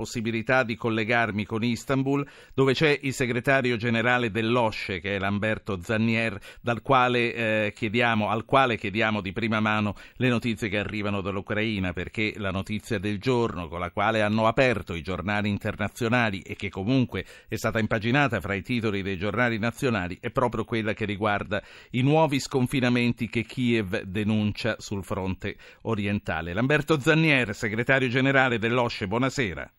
possibilità di collegarmi con Istanbul, dove c'è il segretario generale dell'OSCE, che è Lamberto Zannier, quale, eh, chiediamo, al quale chiediamo di prima mano le notizie che arrivano dall'Ucraina, perché la notizia del giorno con la quale hanno aperto i giornali internazionali e che comunque è stata impaginata fra i titoli dei giornali nazionali è proprio quella che riguarda i nuovi sconfinamenti che Kiev denuncia sul fronte orientale. Lamberto Zannier, segretario generale dell'OSCE, buonasera.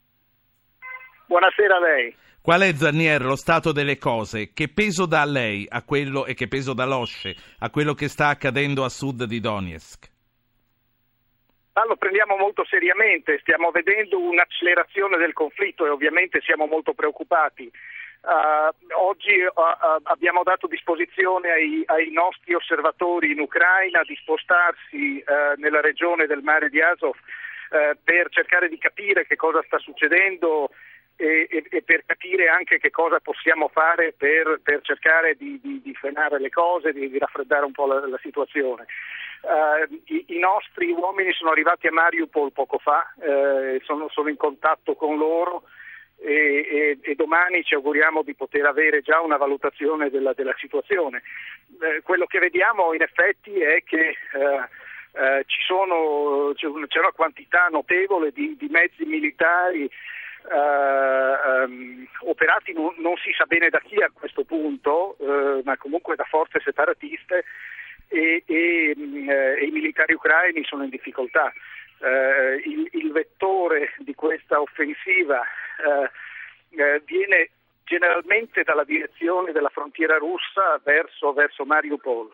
Buonasera a lei. Qual è Zannier lo stato delle cose? Che peso dà lei a quello e che peso dà l'Osce a quello che sta accadendo a sud di Donetsk? Ma lo prendiamo molto seriamente, stiamo vedendo un'accelerazione del conflitto e ovviamente siamo molto preoccupati. Uh, oggi uh, uh, abbiamo dato disposizione ai, ai, nostri osservatori in Ucraina di spostarsi nella regione del mare di Azov per cercare di capire che cosa sta succedendo e, e, e, per capire anche che cosa possiamo fare per, per cercare di, di, di, frenare le cose, di, di raffreddare un po' la, la situazione. Uh, i, i, nostri uomini sono arrivati a Mariupol poco fa, uh, sono, sono, in contatto con loro e, e, domani ci auguriamo di poter avere già una valutazione della, della situazione. Uh, quello che vediamo in effetti è che sono, c'è una quantità notevole di, di mezzi militari Uh, um, operati non, non, si sa bene da chi a questo punto, uh, ma comunque da forze separatiste e, e, um, e, i militari ucraini sono in difficoltà. Uh, il, il, vettore di questa offensiva viene generalmente dalla direzione della frontiera russa verso, verso Mariupol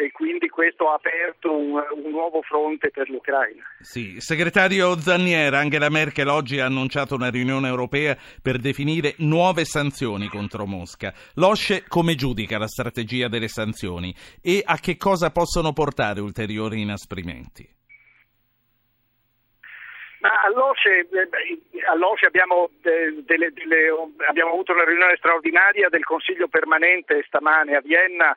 e quindi questo ha aperto un, un, nuovo fronte per l'Ucraina. Sì, segretario Zanniera, Angela Merkel oggi ha annunciato una riunione europea per definire nuove sanzioni contro Mosca. L'OSCE come giudica la strategia delle sanzioni e a che cosa possono portare ulteriori inasprimenti? Ma all'OSCE, eh, all'OSCE abbiamo, delle, delle, abbiamo avuto una riunione straordinaria del Consiglio permanente stamane a Vienna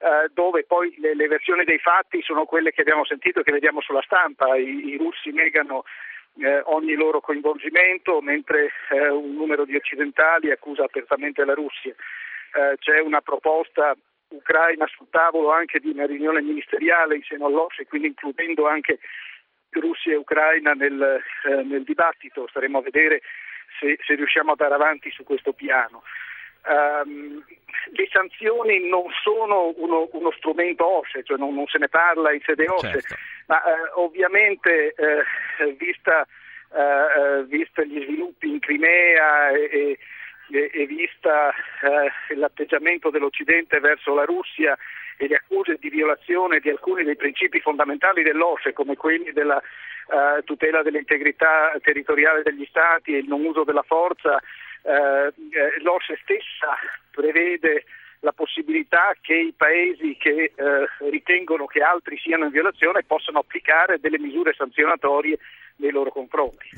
eh, dove poi le, le, versioni dei fatti sono quelle che abbiamo sentito e che vediamo sulla stampa. I, i russi negano eh, ogni loro coinvolgimento, mentre eh, un numero di occidentali accusa apertamente la Russia. Eh, c'è una proposta ucraina sul tavolo anche di una riunione ministeriale in seno all'OSCE, quindi includendo anche Russia e Ucraina nel, eh, nel dibattito. Staremo a vedere se, se riusciamo a andare avanti su questo piano. Um, le sanzioni non sono uno, uno strumento OSCE, cioè non, non, se ne parla in sede OSCE, certo. ma eh, ovviamente eh, vista, eh, vista, gli sviluppi in Crimea e, e, e vista eh, l'atteggiamento dell'Occidente verso la Russia e le accuse di violazione di alcuni dei principi fondamentali dell'OSCE, come quelli della eh, tutela dell'integrità territoriale degli Stati e il non uso della forza, eh, eh l'OSCE stessa prevede la possibilità che i paesi che eh, ritengono che altri siano in violazione possano applicare delle misure sanzionatorie nei loro confronti.